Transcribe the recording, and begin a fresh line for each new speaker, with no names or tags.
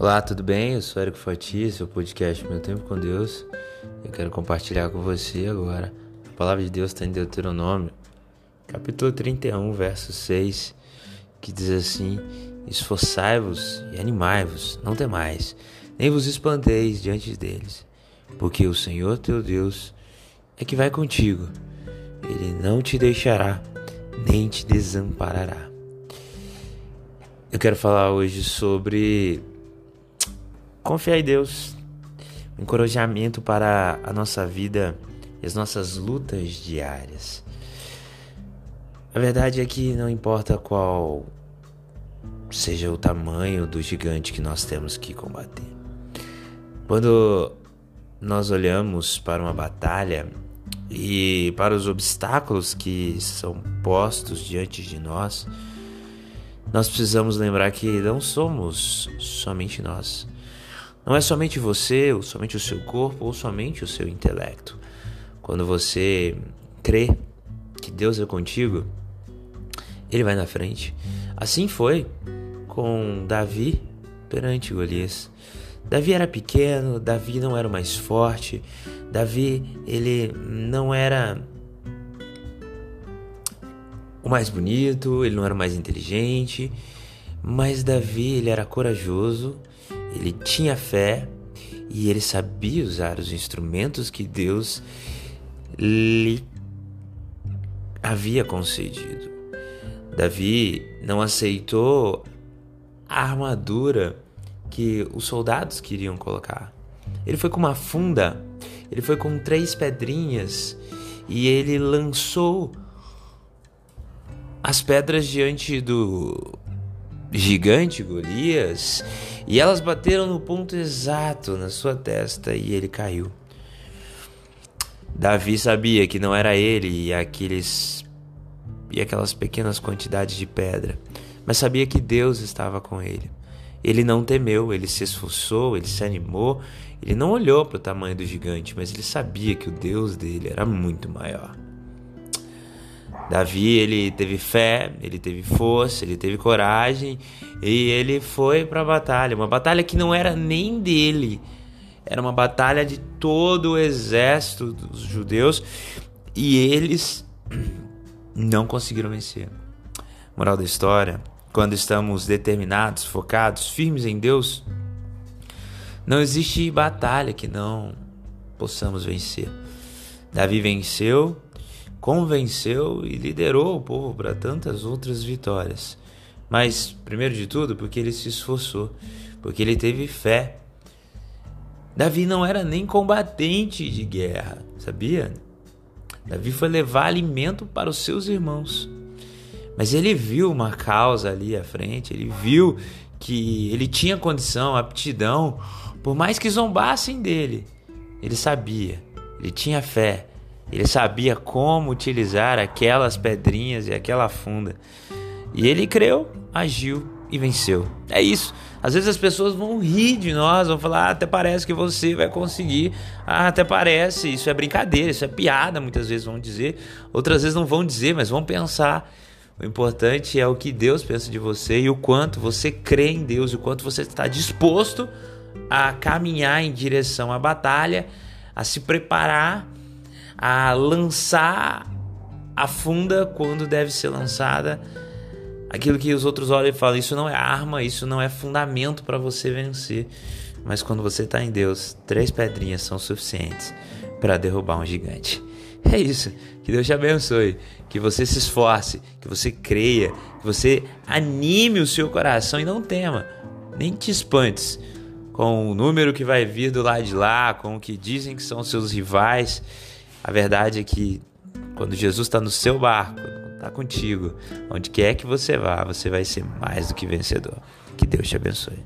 Olá, tudo bem? Eu sou Érico Fati, seu podcast Meu Tempo com Deus. Eu quero compartilhar com você agora. A palavra de Deus está em Deuteronômio, capítulo 31, verso 6, que diz assim: Esforçai-vos e animai-vos, não temais, nem vos espanteis diante deles, porque o Senhor teu Deus é que vai contigo. Ele não te deixará, nem te desamparará. Eu quero falar hoje sobre confiar em Deus, encorajamento para a nossa vida e as nossas lutas diárias. A verdade é que não importa qual seja o tamanho do gigante que nós temos que combater. Quando nós olhamos para uma batalha e para os obstáculos que são postos diante de nós, nós precisamos lembrar que não somos somente nós. Não é somente você, ou somente o seu corpo, ou somente o seu intelecto. Quando você crê que Deus é contigo, Ele vai na frente. Assim foi com Davi perante Golias. Davi era pequeno, Davi não era o mais forte, Davi ele não era o mais bonito, ele não era o mais inteligente, mas Davi ele era corajoso ele tinha fé e ele sabia usar os instrumentos que Deus lhe havia concedido. Davi não aceitou a armadura que os soldados queriam colocar. Ele foi com uma funda, ele foi com três pedrinhas e ele lançou as pedras diante do gigante Golias e elas bateram no ponto exato na sua testa e ele caiu. Davi sabia que não era ele e aqueles e aquelas pequenas quantidades de pedra, mas sabia que Deus estava com ele. Ele não temeu, ele se esforçou, ele se animou, ele não olhou para o tamanho do gigante, mas ele sabia que o Deus dele era muito maior. Davi, ele teve fé, ele teve força, ele teve coragem e ele foi para a batalha, uma batalha que não era nem dele. Era uma batalha de todo o exército dos judeus e eles não conseguiram vencer. Moral da história: quando estamos determinados, focados, firmes em Deus, não existe batalha que não possamos vencer. Davi venceu convenceu e liderou o povo para tantas outras vitórias. Mas, primeiro de tudo, porque ele se esforçou, porque ele teve fé. Davi não era nem combatente de guerra, sabia? Davi foi levar alimento para os seus irmãos. Mas ele viu uma causa ali à frente, ele viu que ele tinha condição, aptidão, por mais que zombassem dele. Ele sabia, ele tinha fé, ele sabia como utilizar aquelas pedrinhas e aquela funda. E ele creu, agiu e venceu. É isso. Às vezes as pessoas vão rir de nós, vão falar, ah, até parece que você vai conseguir. Ah, até parece. Isso é brincadeira, isso é piada, muitas vezes vão dizer. Outras vezes não vão dizer, mas vão pensar. O importante é o que Deus pensa de você e o quanto você crê em Deus, o quanto você está disposto a caminhar em direção à batalha, a se preparar a lançar a funda quando deve ser lançada. Aquilo que os outros olham e falam: Isso não é arma, isso não é fundamento para você vencer. Mas quando você está em Deus, três pedrinhas são suficientes para derrubar um gigante. É isso. Que Deus te abençoe. Que você se esforce, que você creia, que você anime o seu coração e não tema, nem te espantes com o número que vai vir do lado de lá, com o que dizem que são seus rivais. A verdade é que quando Jesus está no seu barco, está contigo, onde quer que você vá, você vai ser mais do que vencedor. Que Deus te abençoe.